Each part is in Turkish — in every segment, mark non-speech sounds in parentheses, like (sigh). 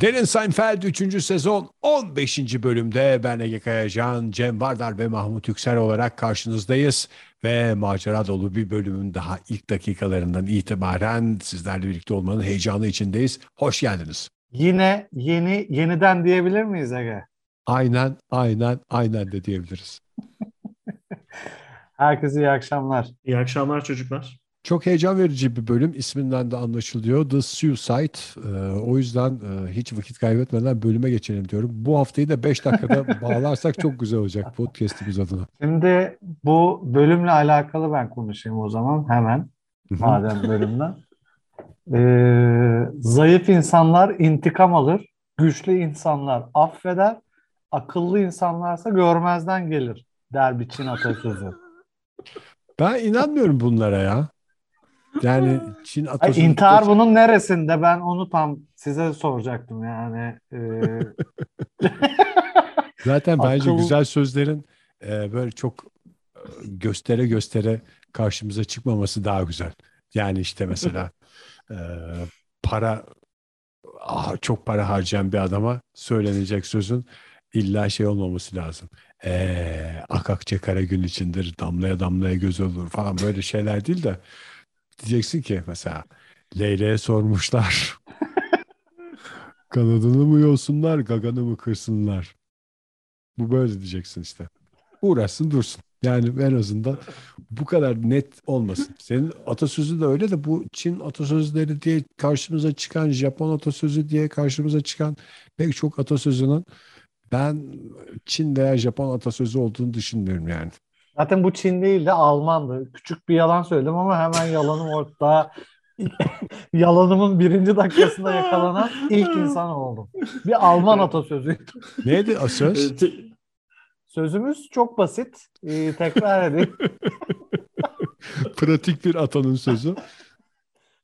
Derin Seinfeld 3. sezon 15. bölümde ben Ege Kayacan, Cem Vardar ve Mahmut Yüksel olarak karşınızdayız. Ve macera dolu bir bölümün daha ilk dakikalarından itibaren sizlerle birlikte olmanın heyecanı içindeyiz. Hoş geldiniz. Yine yeni yeniden diyebilir miyiz Ege? Aynen, aynen, aynen de diyebiliriz. (laughs) Herkese iyi akşamlar. İyi akşamlar çocuklar. Çok heyecan verici bir bölüm. isminden de anlaşılıyor. The Suicide. Ee, o yüzden e, hiç vakit kaybetmeden bölüme geçelim diyorum. Bu haftayı da 5 dakikada (laughs) bağlarsak çok güzel olacak podcast'imiz adına. Şimdi bu bölümle alakalı ben konuşayım o zaman hemen. madem bölümden. Ee, zayıf insanlar intikam alır. Güçlü insanlar affeder. Akıllı insanlarsa görmezden gelir der bir Çin atasözü. Ben inanmıyorum bunlara ya. Yani (laughs) Çin Ay, atasözü... intihar bunun neresinde? Ben onu tam size soracaktım yani. Ee, (laughs) Zaten bence Akıl- güzel sözlerin e, böyle çok e, göstere göstere karşımıza çıkmaması daha güzel. Yani işte mesela e, para ah, çok para harcayan bir adama söylenecek sözün illa şey olmaması lazım. E, akakçe kara gün içindir, damlaya damlaya göz olur falan böyle şeyler değil de diyeceksin ki mesela Leyle'ye sormuşlar. (laughs) Kanadını mı yolsunlar, gaganı mı kırsınlar? Bu böyle diyeceksin işte. Uğraşsın dursun. Yani en azından bu kadar net olmasın. Senin atasözü de öyle de bu Çin atasözleri diye karşımıza çıkan, Japon atasözü diye karşımıza çıkan pek çok atasözünün ben Çin veya Japon atasözü olduğunu düşünmüyorum yani. Zaten bu Çin değil de Almandı. Küçük bir yalan söyledim ama hemen yalanım orada. (laughs) Yalanımın birinci dakikasında yakalanan ilk insan oldum. Bir Alman atasözüydü. Neydi o söz? Sözümüz çok basit. Ee, tekrar edeyim. (laughs) Pratik bir atanın sözü.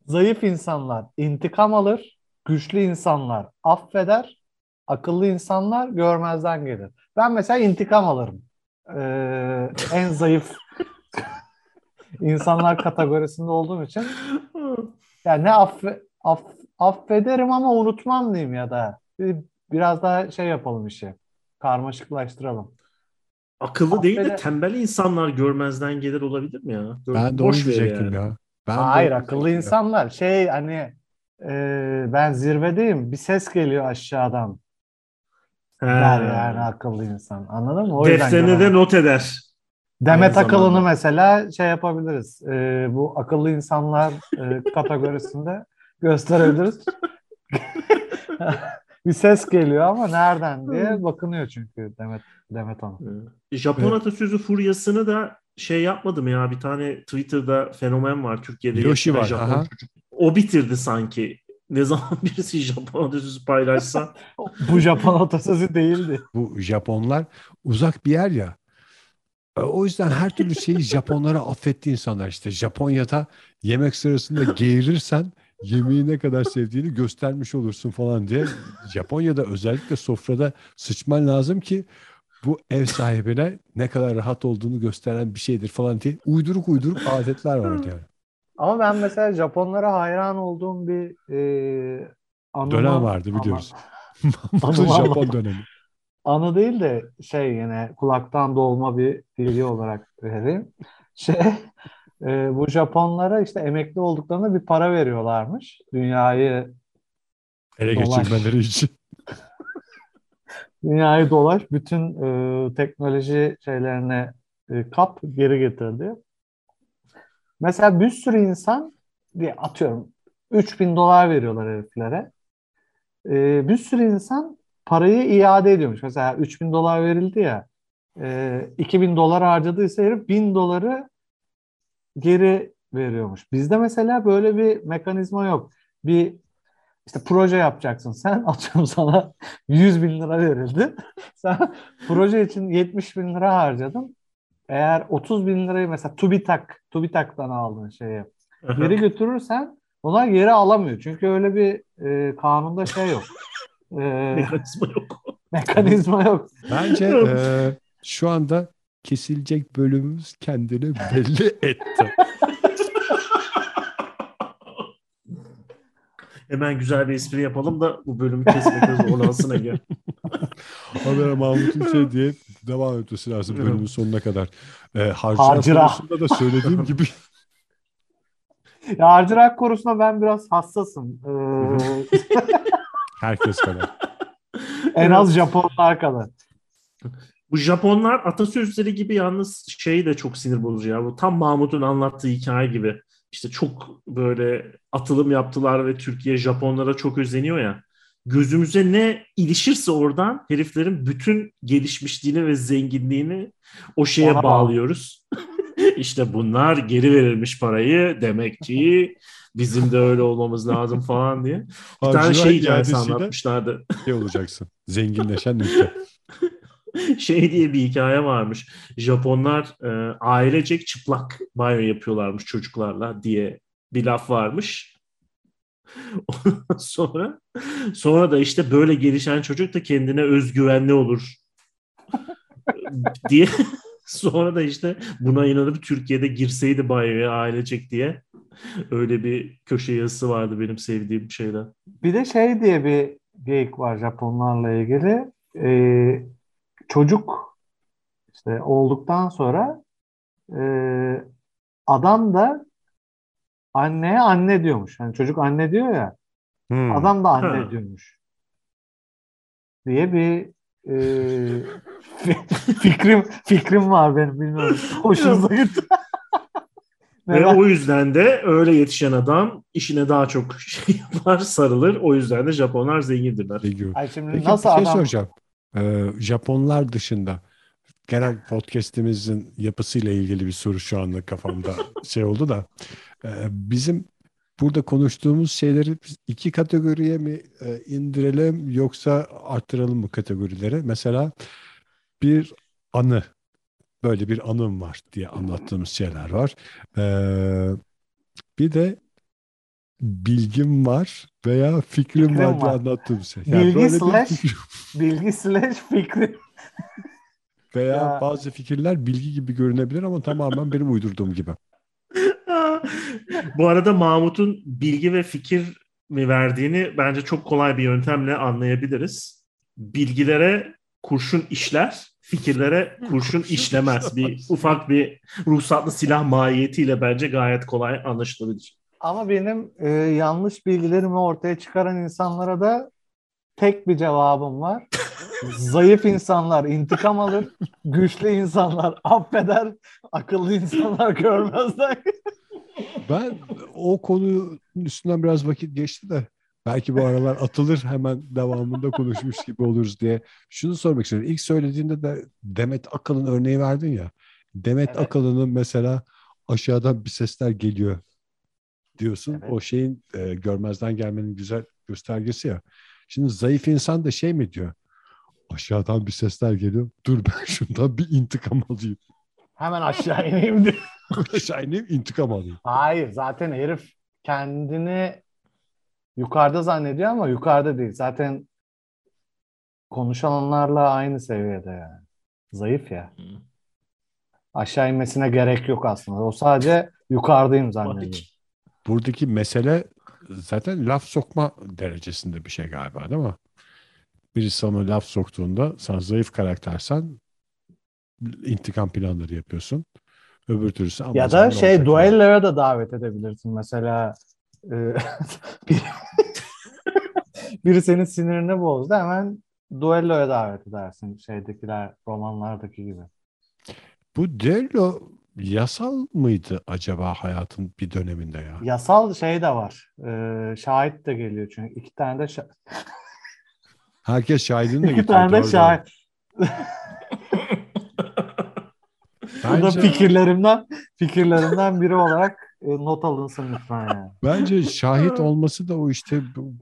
Zayıf insanlar intikam alır. Güçlü insanlar affeder. Akıllı insanlar görmezden gelir. Ben mesela intikam alırım. Ee, en zayıf (laughs) insanlar kategorisinde olduğum için yani ne affe, aff, affederim ama unutmam diyeyim ya da Bir- biraz daha şey yapalım işi. Karmaşıklaştıralım. Akıllı değil de tembel insanlar görmezden gelir olabilir mi ya? Gör- Ben de onu boş diyecektim yani. ya. Ben Hayır akıllı diyecektim. insanlar şey hani e, ben zirvedeyim bir ses geliyor aşağıdan He. der yani akıllı insan. Anladın mı? O yüzden Defterine de not eder. Demet aynı Akalın'ı zamanda. mesela şey yapabiliriz. E, bu akıllı insanlar e, (laughs) kategorisinde gösterebiliriz. (laughs) bir ses geliyor ama nereden diye bakınıyor çünkü Demet Demet Hanım. Ee, Japon atasözü furyasını da şey yapmadım ya bir tane Twitter'da fenomen var Türkiye'de. Yoshi var, Japon aha. çocuk. O bitirdi sanki. Ne zaman (laughs) birisi Japon atasözü paylaşsa. (laughs) Bu Japon atasözü değildi. Bu Japonlar uzak bir yer ya. E, O yüzden her türlü şeyi Japonlara (laughs) affetti insanlar işte. Japonya'da yemek sırasında geğirirsen yemeği ne kadar sevdiğini göstermiş olursun falan diye. Japonya'da özellikle sofrada sıçman lazım ki bu ev sahibine ne kadar rahat olduğunu gösteren bir şeydir falan diye uyduruk uyduruk adetler vardı yani. Ama ben mesela Japonlara hayran olduğum bir e, anıma- Dönem vardı biliyoruz. (laughs) Anıma- Japon dönemi. Anı değil de şey yine kulaktan dolma bir bilgi olarak vereyim. Şey e, bu Japonlara işte emekli olduklarında bir para veriyorlarmış. Dünyayı Ele Dolaş. geçirmeleri için. (laughs) dünyayı dolaş bütün e, teknoloji şeylerine e, kap geri getirdi. Mesela bir sürü insan diye atıyorum 3000 dolar veriyorlar heriflere. E, bir sürü insan parayı iade ediyormuş. Mesela 3000 dolar verildi ya e, 2000 dolar harcadıysa herif 1000 doları geri veriyormuş. Bizde mesela böyle bir mekanizma yok. Bir işte proje yapacaksın (laughs) sen atıyorum sana 100 bin lira verildi. (laughs) Sen proje için 70 bin lira harcadın. Eğer 30 bin lirayı mesela TÜBİTAK, TÜBİTAK'tan aldığın şeyi geri götürürsen onlar geri alamıyor. Çünkü öyle bir e, kanunda şey yok. (laughs) E, Mekanizma yok. Mekanizma yok. Bence e, şu anda kesilecek bölümümüz kendini belli etti. Hemen güzel bir espri yapalım da bu bölümü kesmekte zorlansın Ege. Haber Mahmut'un şey diye devam etmesi lazım bölümün sonuna kadar. E, harcıra Harcıra. konusunda da söylediğim gibi (laughs) Ya harcırak konusunda ben biraz hassasım. Ee, (laughs) herkes kadar. en az Japonlar kadar. Bu Japonlar atasözleri gibi yalnız şey de çok sinir bozucu ya. Bu tam Mahmut'un anlattığı hikaye gibi. İşte çok böyle atılım yaptılar ve Türkiye Japonlara çok özeniyor ya. Gözümüze ne ilişirse oradan heriflerin bütün gelişmişliğini ve zenginliğini o şeye Ona bağlıyoruz. (laughs) işte bunlar geri verilmiş parayı demek ki bizim de öyle olmamız lazım falan diye. Bir tane Harcıra şey hikayesi anlatmışlardı. şey olacaksın. Zenginleşen ülke. (laughs) (laughs) şey diye bir hikaye varmış. Japonlar e, ailecek çıplak banyo yapıyorlarmış çocuklarla diye bir laf varmış. (laughs) Sonra sonra da işte böyle gelişen çocuk da kendine özgüvenli olur (laughs) diye sonra da işte buna inanıp Türkiye'de girseydi banyoya ailecek diye öyle bir köşe yazısı vardı benim sevdiğim şeyden. Bir de şey diye bir geyik var Japonlarla ilgili. Ee, çocuk işte olduktan sonra e, adam da anneye anne diyormuş. Yani çocuk anne diyor ya. Hmm. Adam da anne Ha. diyormuş. Diye bir e, (laughs) fikrim fikrim var benim bilmiyorum. Hoşunuza gitti. (laughs) Ve o yüzden de öyle yetişen adam işine daha çok (laughs) şey yapar, sarılır. O yüzden de Japonlar zengindirler. Peki, Ay şimdi Peki nasıl bir şey adam soracağım. Ee, Japonlar dışında genel podcast'imizin yapısıyla ilgili bir soru şu anda kafamda (laughs) şey oldu da e, bizim burada konuştuğumuz şeyleri iki kategoriye mi e, indirelim yoksa arttıralım mı kategorileri? Mesela bir anı böyle bir anım var diye anlattığımız şeyler var. Ee, bir de bilgim var veya fikrim, Fikrim var diye var. anlattığım şey. Bilgi böyle bir slash- fikrim- (laughs) bilgi slash fikri. (laughs) veya Ya. bazı fikirler bilgi gibi görünebilir ama tamamen benim uydurduğum gibi. Bu arada Mahmut'un bilgi ve fikir mi verdiğini bence çok kolay bir yöntemle anlayabiliriz. Bilgilere kurşun işler, fikirlere kurşun işlemez. Bir ufak bir ruhsatlı silah mahiyetiyle bence gayet kolay anlaşılabilir. Ama benim e, yanlış bilgilerimi ortaya çıkaran insanlara da tek bir cevabım var. (laughs) Zayıf insanlar intikam alır, güçlü insanlar affeder, akıllı insanlar görmezler. (laughs) Ben o konunun üstünden biraz vakit geçti de belki bu aralar atılır hemen devamında konuşmuş gibi oluruz diye. Şunu sormak istiyorum. İlk söylediğinde de Demet Akalın örneği verdin ya. Demet Evet. Akalın'ın mesela aşağıdan bir sesler geliyor diyorsun. Evet. O şeyin e, görmezden gelmenin güzel göstergesi ya. Şimdi zayıf insan da şey mi diyor? Aşağıdan bir sesler geliyor. Dur ben (laughs) şundan bir intikam alayım. Hemen aşağı ineyim diye. (laughs) Aşağı ineyim intikam alayım. Hayır zaten herif kendini yukarıda zannediyor ama yukarıda değil. Zaten konuşanlarla aynı seviyede yani. Zayıf ya. Aşağı inmesine gerek yok aslında. O sadece yukarıdayım zannediyor. Buradaki mesele zaten laf sokma derecesinde bir şey galiba değil mi? Birisi sana laf soktuğunda sen zayıf karaktersen intikam planları yapıyorsun. Öbür türlüsü ama Ya da şey duelloya da davet edebilirsin. Mesela e, (laughs) biri, biri senin sinirini bozdu hemen duelloya davet edersin. Şeydekiler romanlardaki gibi. Bu düello yasal mıydı acaba hayatın bir döneminde ya? Yasal şey de var. E, şahit de geliyor çünkü. iki tane de şa- Herkes şahidini de iki getiriyor. tane de şahit. doğru. Bu da Bence, fikirlerimden fikirlerimden biri olarak e, not alınsın lütfen yani. bence şahit olması da o işte bu,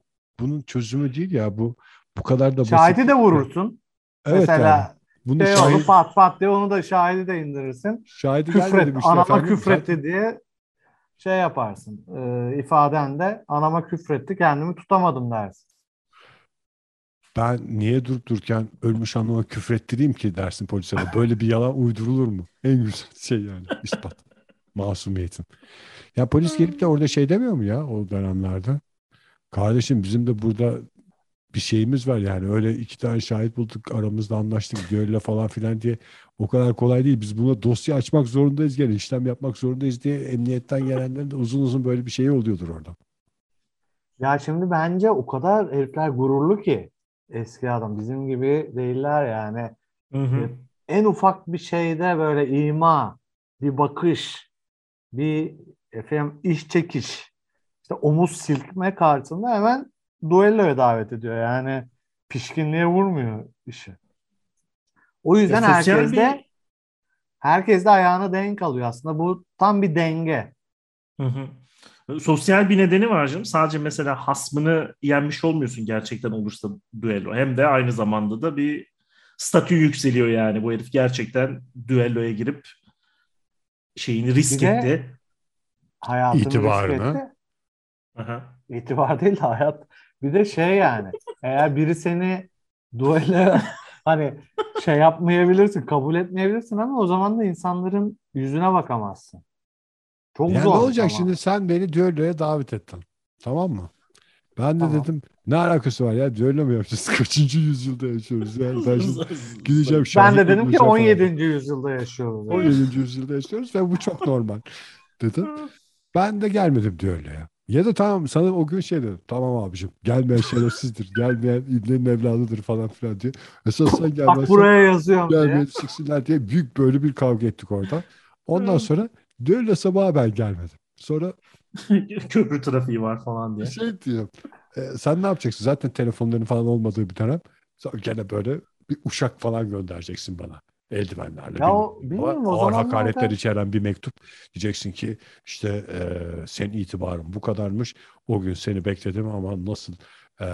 bunun çözümü değil ya bu bu kadar da basit. Şahidi de vurursun. Evet. Mesela Bunu şey şahit, pat pat diye onu da şahidi de indirirsin. şahidi Küfret, işte anama efendim. küfretti Zaten- diye şey yaparsın. E, ifaden de anama küfretti kendimi tutamadım dersin. ben niye durup dururken ölmüş anlama küfrettireyim ki dersin polise. Böyle bir yalan uydurulur mu? En güzel şey yani ispat. (laughs) Masumiyetin. Ya polis gelip de orada şey demiyor mu ya o dönemlerde? Kardeşim bizim de burada bir şeyimiz var yani öyle iki tane şahit bulduk aramızda anlaştık gölle falan filan diye o kadar kolay değil. Biz buna dosya açmak zorundayız gene işlem yapmak zorundayız diye emniyetten gelenlerin de uzun uzun böyle bir şey oluyordur orada. Ya şimdi bence o kadar herifler gururlu ki eski adam bizim gibi değiller yani. Hı hı. En ufak bir şeyde böyle ima, bir bakış, bir efendim iş çekiş, işte omuz silkme karşısında hemen duelloya davet ediyor. Yani pişkinliğe vurmuyor işi. O yüzden Ya herkes bir- de herkes de ayağına denk alıyor aslında. Bu tam bir denge. Hı hı. Sosyal bir nedeni var canım. Sadece mesela hasmını yenmiş olmuyorsun gerçekten olursa düello. Hem de aynı zamanda da bir statü yükseliyor yani. Bu herif gerçekten düelloya girip şeyini risk Bir de- etti. Hayatını İtibarını. risk etti. Aha. İtibar değil de hayat. Bir de şey yani eğer biri seni duelle (laughs) hani şey yapmayabilirsin, kabul etmeyebilirsin ama o zaman da insanların yüzüne bakamazsın. Çok Yani zor ne olacak ama. şimdi sen beni düelloya davet ettin. Tamam mı? Ben de Tamam. dedim ne alakası var ya düello mu yapacağız? (laughs) Kaçıncı yüzyılda yaşıyoruz yani ben şimdi (laughs) gideceğim Ben de dedim ki bulacağım falan. 17. yüzyılda yaşıyoruz. 17. yüzyılda yaşıyoruz ve bu çok normal dedim. Ben de gelmedim düelloya. Ya da tamam sana o gün şey dedim. Tamam abicim gelmeyen şerefsizdir. Gelmeyen ibnenin evladıdır falan filan diye. Esas sen Bak gelmezsen buraya yazıyorum diye. gelmeyen siksinler diye büyük böyle bir kavga ettik orada. Ondan sonra düello sabahı ben gelmedim. Sonra (laughs) Köprü trafiği var falan diye. şey diyorum. e, sen ne yapacaksın? Zaten telefonların falan olmadığı bir dönem. Sonra gene böyle bir uşak falan göndereceksin bana. Eldivenlerle. Ya o- bilmiyorum, o Ağır hakaretler içeren bir mektup. Diyeceksin ki işte e, senin itibarın bu kadarmış. O gün seni bekledim ama nasıl e,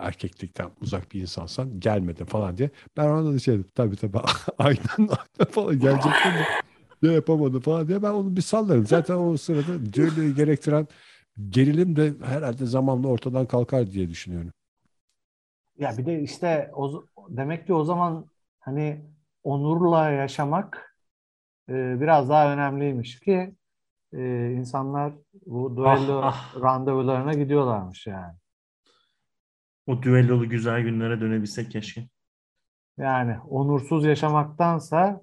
erkeklikten uzak bir insansan gelmedin falan diye. Ben orada da şey dedim. Tabii tabii (laughs) aynen aynen falan gelecektim de ne yapamadım falan diye ben onu bir sallarım. Zaten o sırada düelloyu gerektiren gerilim de herhalde zamanla ortadan kalkar diye düşünüyorum. Ya bir de işte o, demek ki o zaman hani onurla yaşamak e, biraz daha önemliymiş ki e, insanlar bu duello Ah, ah. randevularına gidiyorlarmış yani. O düellolu güzel günlere dönebilsek keşke. Yani onursuz yaşamaktansa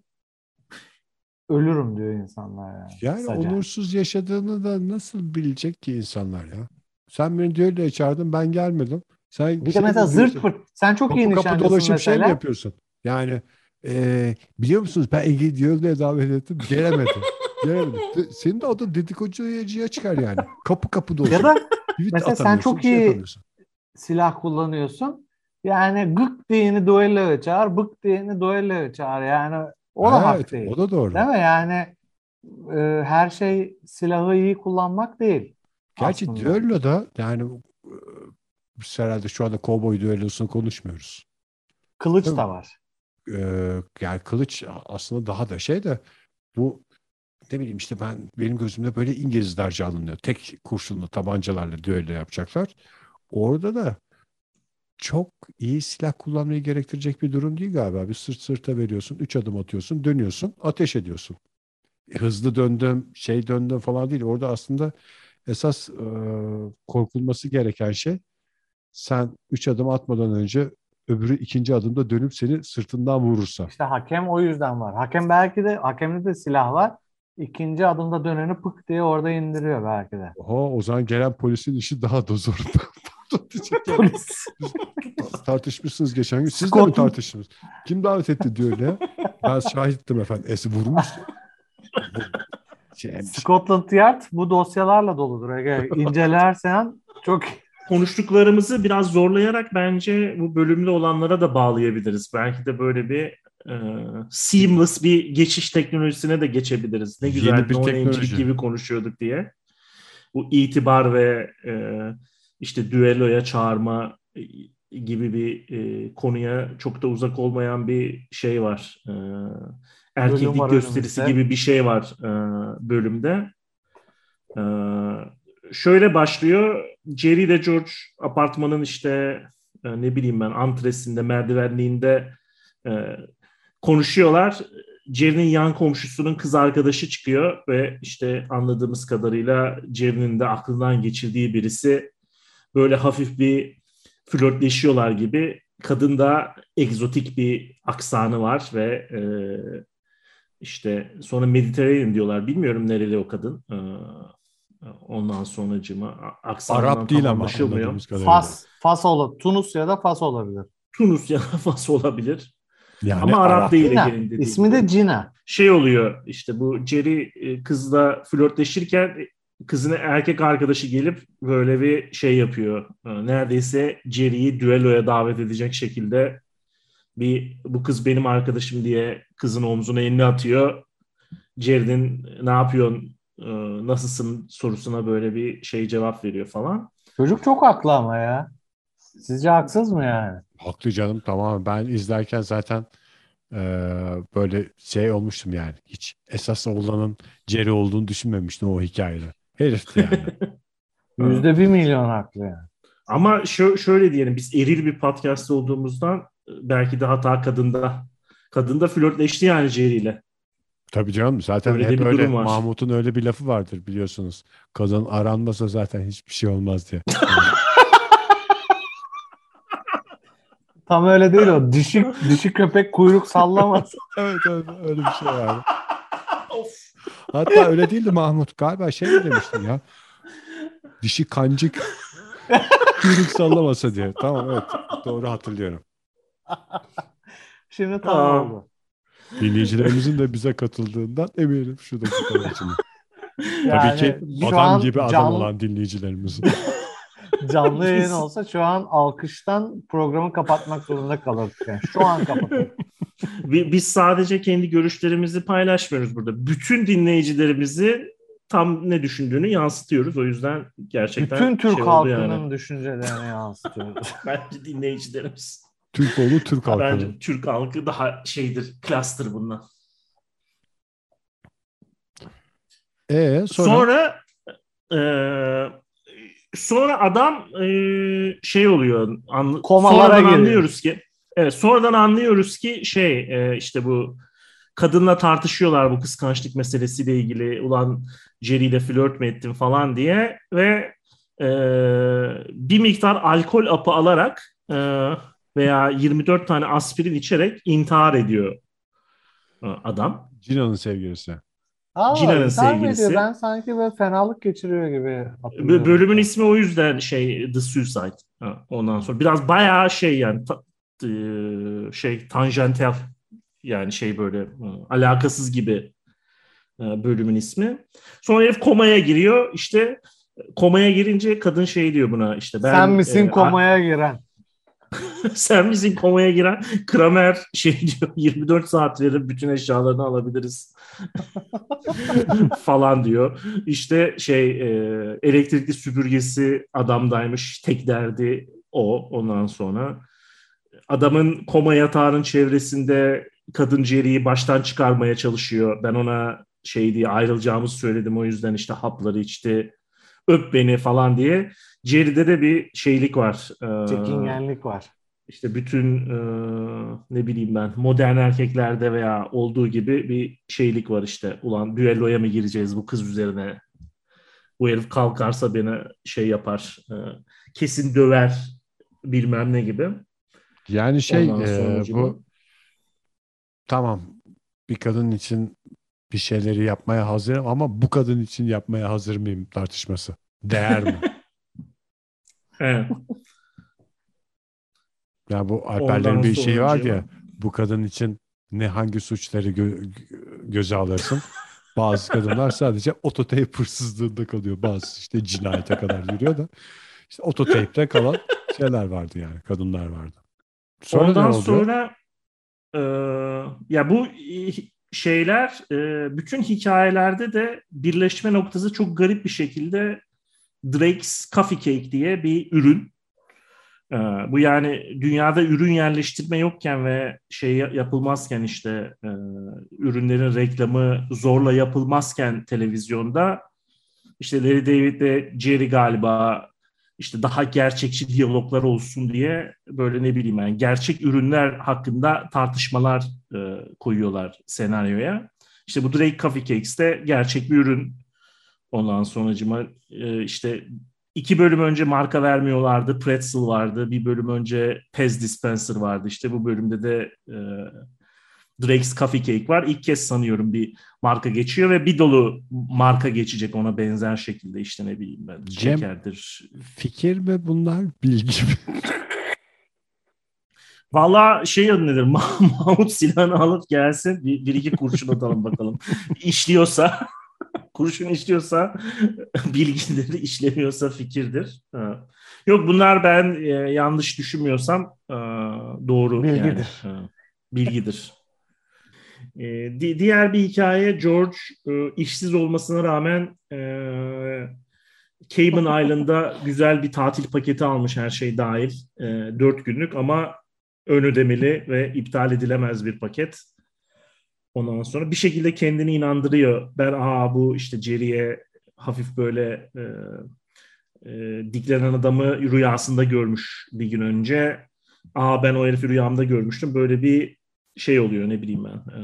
ölürüm diyor insanlar yani. Yani kısaca. onursuz yaşadığını da nasıl bilecek ki insanlar ya? Sen beni düelloya çağırdın ben gelmedim. Sen Bir de şey mesela zırt pırt. Sen çok iyi kapı kapı nişancısın dolaşıp şey mi yapıyorsun? Yani e, biliyor musunuz ben Ege'yi düelloya davet ettim gelemedim. (laughs) gelemedim. De- Senin de adın dedikoducuya çıkar yani. Kapı kapı dolaşıp. Ya da mesela sen çok şey iyi- silah kullanıyorsun. Yani gık diyeni duelloya çağır, bık diyeni duelloya çağır. Yani o da hak Evet, değil. O da doğru. Değil mi? Yani e, her şey silahı iyi kullanmak değil. Gerçi aslında. düelloda yani e, biz herhalde şu anda kovboy düellosunu konuşmuyoruz. Kılıç Değil mi? da var. Ee, yani kılıç aslında daha da şey de bu ne bileyim işte ben benim gözümde böyle İngilizler canlanıyor. Tek kurşunlu tabancalarla düello yapacaklar. Orada da çok iyi silah kullanmayı gerektirecek bir durum değil galiba. Bir sırt sırta veriyorsun, üç adım atıyorsun, dönüyorsun, ateş ediyorsun. Hızlı döndüm, şey döndüm falan değil. Orada aslında esas e, korkulması gereken şey sen üç adım atmadan önce öbürü ikinci adımda dönüp seni sırtından vurursa. İşte hakem o yüzden var. Hakem belki de hakemde de silah var. İkinci adımda döneni pık diye orada indiriyor belki de. Oha, o zaman gelen polisin işi daha da zor. (laughs) Polis. Tartışmışsınız geçen gün. Siz de mi Scotland- tartıştınız? Kim davet etti diyor ne? Ben şahittim efendim. Esi vurmuş. Şey, Scotland Yard bu dosyalarla doludur. Ege. (laughs) İncelersen çok konuştuklarımızı biraz zorlayarak bence bu bölümde olanlara da bağlayabiliriz. Belki de böyle bir e, seamless bir geçiş teknolojisine de geçebiliriz. Ne Yeni güzel bir no name'cilik teknoloji. gibi konuşuyorduk diye. Bu itibar ve e, işte düelloya çağırma e, gibi bir e, konuya çok da uzak olmayan bir şey var. E, erkeklik var gösterisi önümüzde. gibi bir şey var e, bölümde. E, şöyle başlıyor. Jerry ile George apartmanın işte e, ne bileyim ben antresinde, merdivenliğinde e, konuşuyorlar. Jerry'nin yan komşusunun kız arkadaşı çıkıyor ve işte anladığımız kadarıyla Jerry'nin de aklından geçirdiği birisi böyle hafif bir flörtleşiyorlar gibi. Kadın da egzotik bir aksanı var ve e, işte sonra Mediterranean diyorlar. Bilmiyorum nereli o kadın. E, ondan sonra cıma Arap değil ama Fas, Fas olabilir. Tunus ya da Fas olabilir. Tunus ya da Fas olabilir. Yani Ama Arap, Arap değil Cina. İsmi de Cina. Şey oluyor işte bu Jerry e, kızla flörtleşirken kızın erkek arkadaşı gelip böyle bir şey yapıyor. E, neredeyse Jerry'yi düelloya davet edecek şekilde bir bu kız benim arkadaşım diye kızın omzuna elini atıyor. Jerry'nin ne yapıyorsun e, nasılsın sorusuna böyle bir şey cevap veriyor falan. Çocuk çok haklı ama ya. Sizce haksız mı yani? Haklı canım tamam. Ben izlerken zaten e, böyle şey olmuştum yani. Hiç esas olanın Jerry olduğunu düşünmemiştim o hikayede. Herifti yani. (laughs) Yüzde bir milyon haklı yani. Ama şö- şöyle diyelim biz eril bir podcast olduğumuzdan belki de hata kadında. Kadında flörtleşti yani Jerry ile. Tabii canım zaten öyle hep öyle Mahmut'un öyle bir lafı vardır biliyorsunuz. Kadın aranmasa zaten hiçbir şey olmaz diye. (laughs) Tam öyle değil o. Dişi, dişi köpek kuyruk sallamaz. (laughs) evet, evet öyle bir şey var. (laughs) Hatta öyle değildi Mahmut. Galiba şey mi demiştin ya? Dişi kancık kuyruk sallamasa diye. Tamam evet. Doğru hatırlıyorum. Şimdi tamam oldu. Dinleyicilerimizin de bize katıldığından eminim şu dakikalar içinde. (laughs) Yani, Tabii ki adam gibi adam can... olan dinleyicilerimizin. (laughs) Canlı yayın (laughs) olsa şu an alkıştan programı kapatmak zorunda kalırdık. Yani şu an kapatalım. Biz sadece kendi görüşlerimizi paylaşmıyoruz burada. Bütün dinleyicilerimizi tam ne düşündüğünü yansıtıyoruz. O yüzden gerçekten Bütün Türk şey halkının yani. düşüncelerini yansıtıyoruz. Bence dinleyicilerimiz. Türk oğlu Türk halkı. Bence Türk halkı daha şeydir, klastır bundan. Ee, sonra, sonra e, sonra adam e, şey oluyor. An, Komalara sonradan anlıyoruz ki evet sonradan anlıyoruz ki şey e, işte bu kadınla tartışıyorlar bu kıskançlık meselesiyle ilgili. Ulan Jerry ile flört mü ettin falan diye ve e, bir miktar alkol apı alarak e, veya 24 tane aspirin içerek intihar ediyor e, adam. Cina'nın sevgilisi. Aa, Cina'nın sevgilisi. Ben sanki böyle fenalık geçiriyor gibi hatırlıyorum. Bölümün ismi o yüzden şey The Suicide. ondan sonra biraz bayağı şey yani ta, e, şey tanjentel yani şey böyle e, alakasız gibi bölümün ismi. Sonra herif komaya giriyor. İşte komaya girince kadın şey diyor buna işte ben Sen misin e, komaya giren? (laughs) Sen misin komaya giren? Kramer şey diyor (laughs) 24 saat verir bütün eşyalarını alabiliriz. (laughs) falan diyor. İşte şey e, elektrikli süpürgesi adamdaymış. Tek derdi o ondan sonra. Adamın koma yatağının çevresinde kadın Jerry'i baştan çıkarmaya çalışıyor. Ben ona şey diye ayrılacağımızı söyledim. O yüzden işte hapları içti. Öp beni falan diye. Jerry'de de bir şeylik var. E, Çekingenlik var işte bütün e, ne bileyim ben modern erkeklerde veya olduğu gibi bir şeylik var işte. Ulan düelloya mı gireceğiz bu kız üzerine? Bu herif kalkarsa beni şey yapar. E, kesin döver bilmem ne gibi. Yani şey e, bu tamam bir kadın için bir şeyleri yapmaya hazırım ama bu kadın için yapmaya hazır mıyım tartışması. Değer mi? (laughs) evet. (laughs) Ya bu Alperlerin bir şeyi var ya bu kadın için ne hangi suçları gö- göze alırsın. (laughs) Bazı kadınlar sadece ototeyp hırsızlığında kalıyor. Bazı işte cinayete kadar yürüyor da. İşte ototeypte kalan şeyler vardı yani. Kadınlar vardı. Sonra Ondan sonra e, ya bu şeyler e, bütün hikayelerde de birleşme noktası çok garip bir şekilde Drake's Coffee Cake diye bir ürün. Ee, bu yani dünyada ürün yerleştirme yokken ve şey yapılmazken işte e, ürünlerin reklamı zorla yapılmazken televizyonda işte Larry David ve Jerry galiba işte daha gerçekçi diyaloglar olsun diye böyle ne bileyim yani gerçek ürünler hakkında tartışmalar e, koyuyorlar senaryoya. İşte bu Drake Coffee Cakes de gerçek bir ürün. Ondan sonracıma e, işte iki bölüm önce marka vermiyorlardı. Pretzel vardı. Bir bölüm önce Pez Dispenser vardı. İşte bu bölümde de e, Drake's Coffee Cake var. İlk kez sanıyorum bir marka geçiyor ve bir dolu marka geçecek ona benzer şekilde işte ne bileyim ben Cem, şekerdir. Fikir mi bunlar bilgi mi? Valla şey adı nedir? (laughs) Mahmut silahını alıp gelsin. Bir, bir iki kurşun atalım bakalım. (laughs) İşliyorsa kurşun işliyorsa (laughs) bilgileri işlemiyorsa fikirdir. Ha. Yok bunlar ben e, yanlış düşünmüyorsam e, doğru. Bilgidir. Yani, bilgidir. E, di- diğer bir hikaye George e, işsiz olmasına rağmen e, Cayman Island'da (laughs) güzel bir tatil paketi almış her şey dahil. E, 4 günlük ama ön ödemeli ve iptal edilemez bir paket. Ondan sonra bir şekilde kendini inandırıyor. Ben aa bu işte Jerry'e hafif böyle e, e, diklenen adamı rüyasında görmüş bir gün önce. Aa ben o herifi rüyamda görmüştüm. Böyle bir şey oluyor ne bileyim ben. E,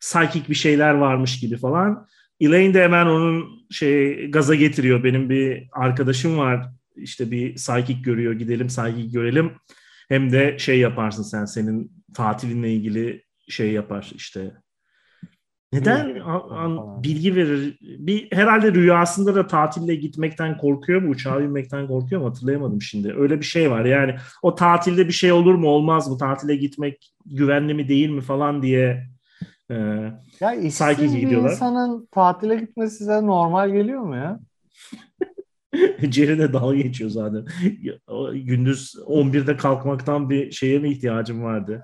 psychic bir şeyler varmış gibi falan. Elaine de hemen onun şey gaza getiriyor. Benim bir arkadaşım var. İşte bir psychic görüyor. Gidelim psychic görelim. Hem de şey yaparsın sen senin tatilinle ilgili şey yapar işte. Neden Bilgi an, bilgi verir? Bir herhalde rüyasında da tatille gitmekten korkuyor mu? Uçağa binmekten korkuyor mu? Hatırlayamadım şimdi. Öyle bir şey var. Yani o tatilde bir şey olur mu olmaz mı? Tatile gitmek güvenli mi değil mi falan diye e, Ya işsiz bir gidiyorlar. insanın tatile gitmesi size normal geliyor mu ya? (laughs) De dalga geçiyor zaten. Gündüz 11'de kalkmaktan bir şeye mi ihtiyacım vardı?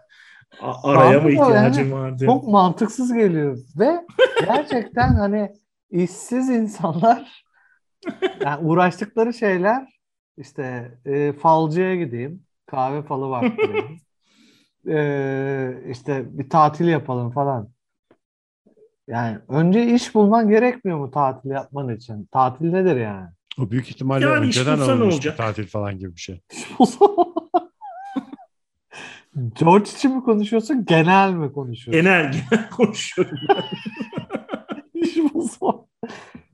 A- araya mı ihtiyacım yani vardı? Çok mantıksız geliyor ve gerçekten (laughs) hani işsiz insanlar yani uğraştıkları şeyler işte e, falcıya gideyim, kahve falı baktırayım, (laughs) e, işte bir tatil yapalım falan. Yani önce iş bulman gerekmiyor mu tatil yapman için? Tatil nedir yani? O büyük ihtimalle Yani önceden alınmış bir olacak? tatil falan gibi bir şey. George için mi konuşuyorsun, genel mi konuşuyorsun? Genel genel (laughs) konuşuyorum. (laughs) İş bulsa,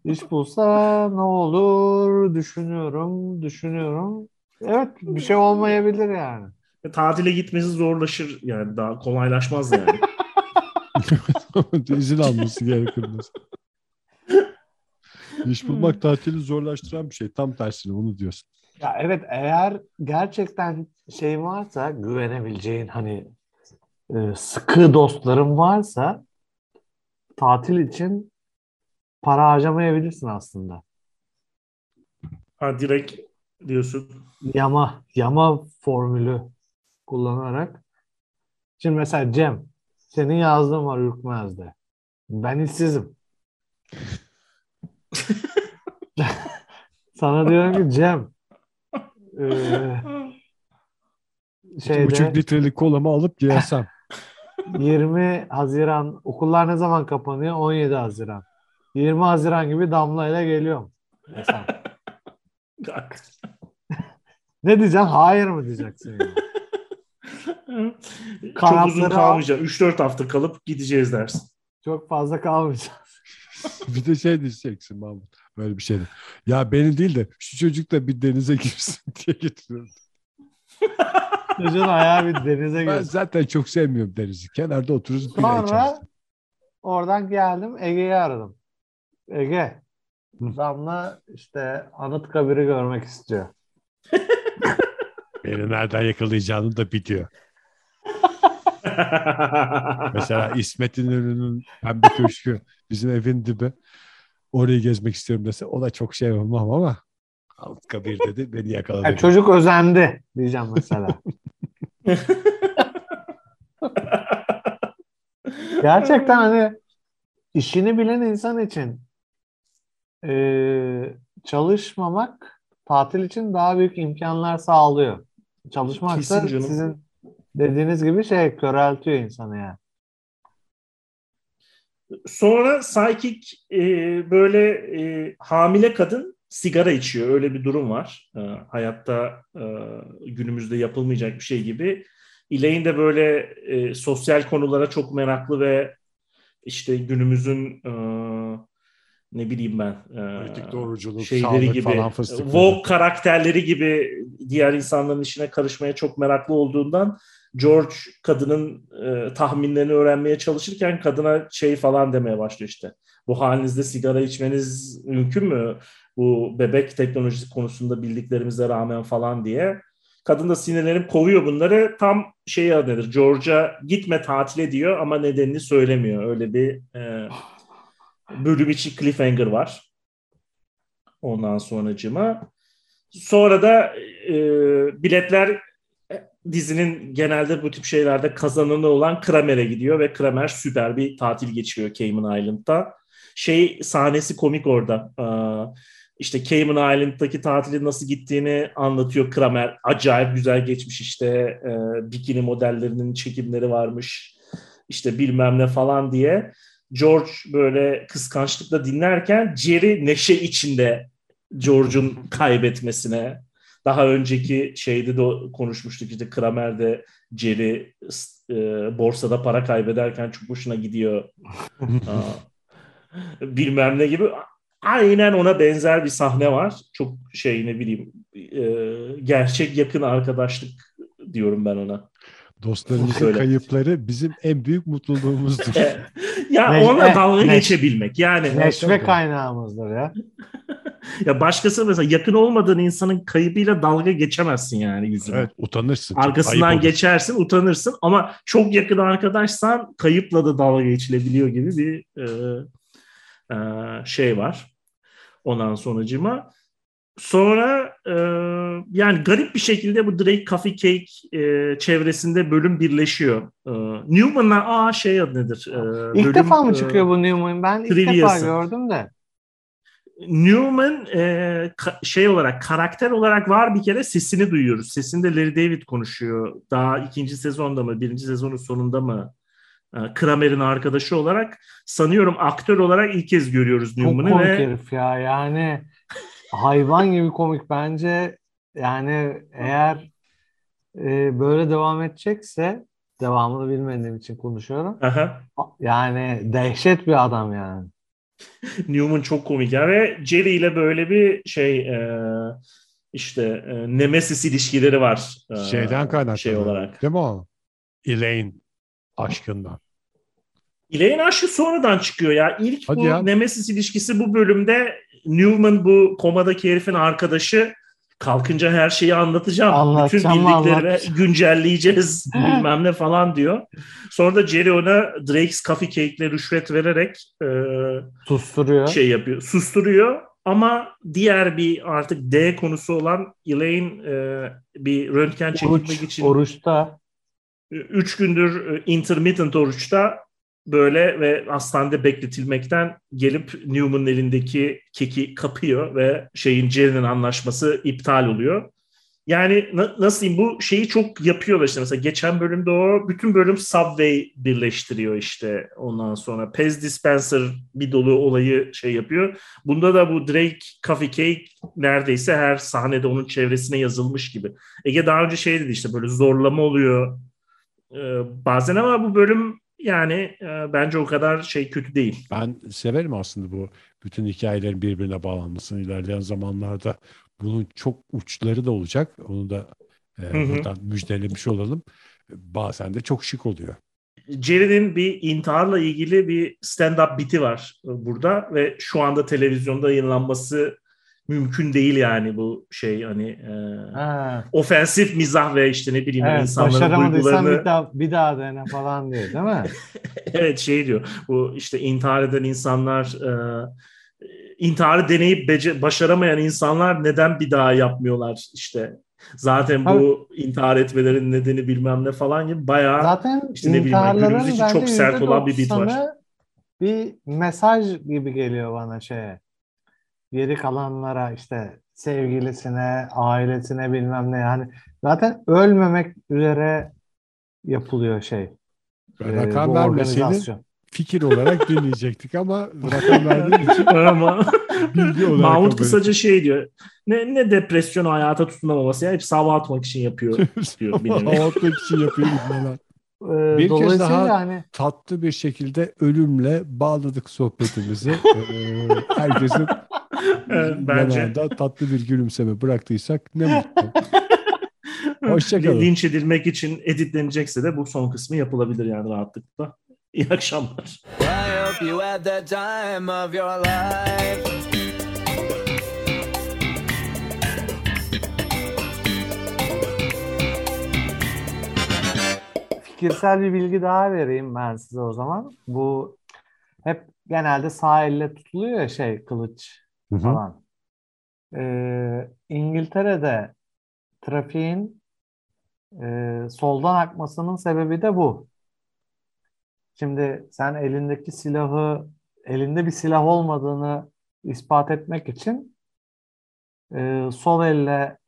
iş bulsa ne olur düşünüyorum, düşünüyorum. Evet, bir şey olmayabilir yani. Tatile gitmesi zorlaşır yani daha kolaylaşmaz yani. (laughs) İzin alması gerekir. İş bulmak tatili zorlaştıran bir şey. Tam tersine onu diyorsun. Ya evet, eğer gerçekten şey varsa, güvenebileceğin hani e, sıkı dostların varsa tatil için para harcamayabilirsin aslında. Ha direkt diyorsun. Yama, yama formülü kullanarak. Şimdi mesela Cem, senin yazdığın var Ürkmez'de. Ben işsizim. (laughs) Sana diyorum ki Cem, eee (laughs) İki buçuk şeyde litrelik kolamı alıp gelsem. (laughs) 20 Haziran, okullar ne zaman kapanıyor? 17 Haziran. 20 Haziran gibi Damla ile geliyorum. (laughs) Ne diyeceksin? Hayır mı diyeceksin? yani? Çok uzun kalmayacak. 3-4 hafta kalıp gideceğiz dersin. Çok fazla kalmayacağız. bir de şey diyeceksin Mahmut. Böyle bir şeydi. Ya beni değil de şu çocuk da bir denize (laughs) girsin diye getiriyorum. Çocuğun ayağı bir denize Ben girsin. zaten çok sevmiyorum denizi. Kenarda otururuz Sonra içeriz. oradan geldim Ege'yi aradım. Ege, Damla işte Anıtkabir'i görmek istiyor. (laughs) Beni nereden yakalayacağını da biliyor. (laughs) Mesela İsmet İnönü'nün Pembe Köşkü bizim evin dibi. Orayı gezmek istiyorum dese o da çok şey olmam ama Anıtkabir dedi beni yakaladı. Yani çocuk özendi diyeceğim mesela. (laughs) Gerçekten hani işini bilen insan için eee, çalışmamak tatil için daha büyük imkanlar sağlıyor. Çalışmak da sizin dediğiniz gibi şey köreltiyor insanı yani. Sonra psychic e, böyle e, hamile kadın sigara içiyor. Öyle bir durum var. E, hayatta e, günümüzde yapılmayacak bir şey gibi. Elaine de böyle e, sosyal konulara çok meraklı ve işte günümüzün e, ne bileyim ben e, Politik doğruculuk, şeyleri gibi falan. Vogue karakterleri gibi diğer insanların işine karışmaya çok meraklı olduğundan George kadının e, tahminlerini öğrenmeye çalışırken kadına şey falan demeye başlıyor işte. Bu halinizde sigara içmeniz mümkün mü? Bu bebek teknolojisi konusunda bildiklerimize rağmen falan diye. Kadın da sinirlenip kovuyor bunları. Tam şey nedir? George'a gitme tatile diyor ama nedenini söylemiyor. Öyle bir e, bölüm içi cliffhanger var. Ondan sonracıma. Sonra da e, biletler dizinin genelde bu tip şeylerde kazananı olan Kramer'e gidiyor ve Kramer süper bir tatil geçiyor Cayman Island'da. Şey sahnesi komik orada. İşte Cayman Island'daki tatili nasıl gittiğini anlatıyor Kramer. Acayip güzel geçmiş işte e, bikini modellerinin çekimleri varmış. İşte bilmem ne falan diye. George böyle kıskançlıkla dinlerken Jerry neşe içinde George'un kaybetmesine daha önceki şeyde de konuşmuştuk işte Kramer'de Jerry e, borsada para kaybederken çok hoşuna gidiyor. (laughs) bilmem ne gibi. Aynen ona benzer bir sahne var. Çok şey ne bileyim e, gerçek yakın arkadaşlık diyorum ben ona. Dostlarımızın Öyle. kayıpları bizim en büyük mutluluğumuzdur. (laughs) ya neşve, onunla dalga neş, geçebilmek. Yani neşve kaynağımızdır ya. (laughs) ya başkası mesela yakın olmadığın insanın kaybıyla dalga geçemezsin yani yüzüne. Evet utanırsın. Arkasından geçersin utanırsın ama çok yakın arkadaşsan kayıpla da dalga geçilebiliyor gibi bir e, e, şey var. Ondan sonucuma. Sonra e, yani garip bir şekilde bu Drake Coffee Cake e, çevresinde bölüm birleşiyor. E, Newman'la aa şey adı nedir? E, ilk bölüm, defa mı çıkıyor bu Newman? Ben ilk defa gördüm de. Newman e, ka- şey olarak karakter olarak var bir kere sesini duyuyoruz. Sesinde Larry David konuşuyor. Daha ikinci sezonda mı birinci sezonun sonunda mı e, Kramer'in arkadaşı olarak sanıyorum aktör olarak ilk kez görüyoruz Newman'ı. Çok komik ve... herif ya yani hayvan gibi komik bence yani eğer e, böyle devam edecekse devamını bilmediğim için konuşuyorum. Aha. Yani dehşet bir adam yani. (laughs) Newman çok komik ya ve Jerry ile böyle bir şey e, işte e, Nemesis ilişkileri var. E, Şeyden kaynaklı. Şey olarak. Değil mi o? Elaine aşkından. Elaine aşkı sonradan çıkıyor ya. İlk Hadi bu ya. Nemesis ilişkisi bu bölümde Newman bu komadaki herifin arkadaşı kalkınca her şeyi anlatacağım. Anlatacağım Bütün bildikleri anlat. güncelleyeceğiz (laughs) bilmem ne falan diyor. Sonra da Jerry ona Drake's Coffee Cake'le rüşvet vererek e, susturuyor. Şey yapıyor. Susturuyor ama diğer bir artık D konusu olan Elaine e, bir röntgen çekilmek Oruç, için oruçta üç gündür e, intermittent oruçta böyle ve hastanede bekletilmekten gelip Newman'ın elindeki keki kapıyor ve şeyin Jerry'nin anlaşması iptal oluyor. Yani na- nasıl diyeyim bu şeyi çok yapıyorlar işte mesela geçen bölümde o bütün bölüm Subway birleştiriyor işte ondan sonra Pez Dispenser bir dolu olayı şey yapıyor. Bunda da bu Drake Coffee Cake neredeyse her sahnede onun çevresine yazılmış gibi. Ege daha önce şey dedi işte böyle zorlama oluyor ee, bazen ama bu bölüm yani e, bence o kadar şey kötü değil. Ben severim aslında bu bütün hikayelerin birbirine bağlanmasını ilerleyen zamanlarda bunun çok uçları da olacak. Onu da e, hı hı. buradan müjdelemiş olalım. Bazen de çok şık oluyor. Jerry'nin bir intiharla ilgili bir stand-up biti var burada ve şu anda televizyonda yayınlanması mümkün değil yani bu şey hani e, ofensif mizah ve işte ne bileyim evet, insanların duygularını bir daha, bir daha dene falan diyor değil mi? (laughs) evet şey diyor bu işte intihar eden insanlar e, intiharı deneyip bece- başaramayan insanlar neden bir daha yapmıyorlar işte zaten bu Tabii. intihar etmelerin nedeni bilmem ne falan gibi bayağı zaten işte ne bileyim günümüz için çok sert olan bir bit var. Bir mesaj gibi geliyor bana şeye geri kalanlara işte sevgilisine, ailesine bilmem ne yani zaten ölmemek üzere yapılıyor şey. Ben rakam e, vermeseydi fikir olarak dinleyecektik ama rakam verdiğin için (laughs) Ama bilgi olarak Mahmut kısaca şey diyor. Ne, ne depresyon hayata tutunamaması ya hep hava atmak için yapıyor (laughs) diyor. Hava atmak için yapıyor ibneler. (laughs) Ee, Bir kez dolayısıyla daha- hani Tatlı bir şekilde ölümle bağladık sohbetimizi. Ee, herkesin (laughs) Evet, bence yanağında tatlı bir gülümseme bıraktıysak ne mutlu. (laughs) Hoşçakalın. linç edilmek için editlenecekse de bu son kısmı yapılabilir yani rahatlıkla. (laughs) İyi akşamlar. I hope you had the time of your life. fikirsel bir bilgi daha vereyim ben size o zaman. Bu hep genelde sağ elle tutuluyor ya şey kılıç Hı hı. falan. Ee, İngiltere'de trafiğin e, soldan akmasının sebebi de bu. Şimdi sen elindeki silahı, elinde bir silah olmadığını ispat etmek için e, sol elle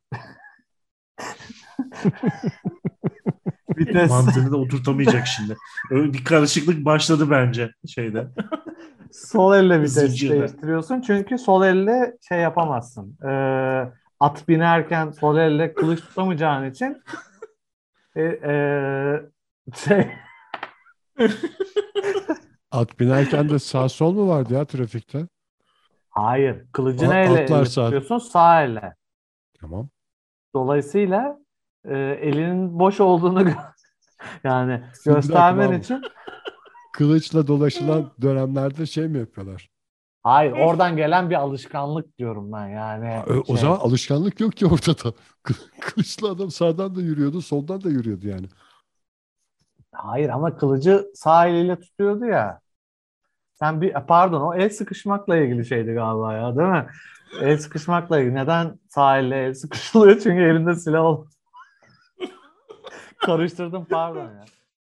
(laughs) vites Mantığını da oturtamayacak şimdi. Öyle bir karışıklık başladı bence şeyde. (laughs) Sol elle vites değiştiriyorsun çünkü sol elle şey yapamazsın. Ee, at binerken sol elle kılıç tutamayacağın için e, e, şey (laughs) At binerken de sağ sol mu vardı ya trafikte? hayır kılıcı A- neyle atlar tutuyorsun? Sağ elle. Tamam. Dolayısıyla e, elinin boş olduğunu gö- (laughs) yani göstermen için Kılıçla dolaşılan (laughs) dönemlerde şey mi yapıyorlar? hayır oradan gelen bir alışkanlık diyorum ben yani. Ö- O şey- zaman alışkanlık yok ki ortada. (laughs) Kı- Kılıçlı adam sağdan da yürüyordu, soldan da yürüyordu yani. Hayır ama kılıcı sağ eliyle tutuyordu ya. Sen bir pardon o el sıkışmakla ilgili şeydi galiba ya değil mi? El sıkışmakla ilgili. Neden sağ elle el sıkışılıyor? (laughs) Çünkü elinde silah ol. Karıştırdım pardon ya.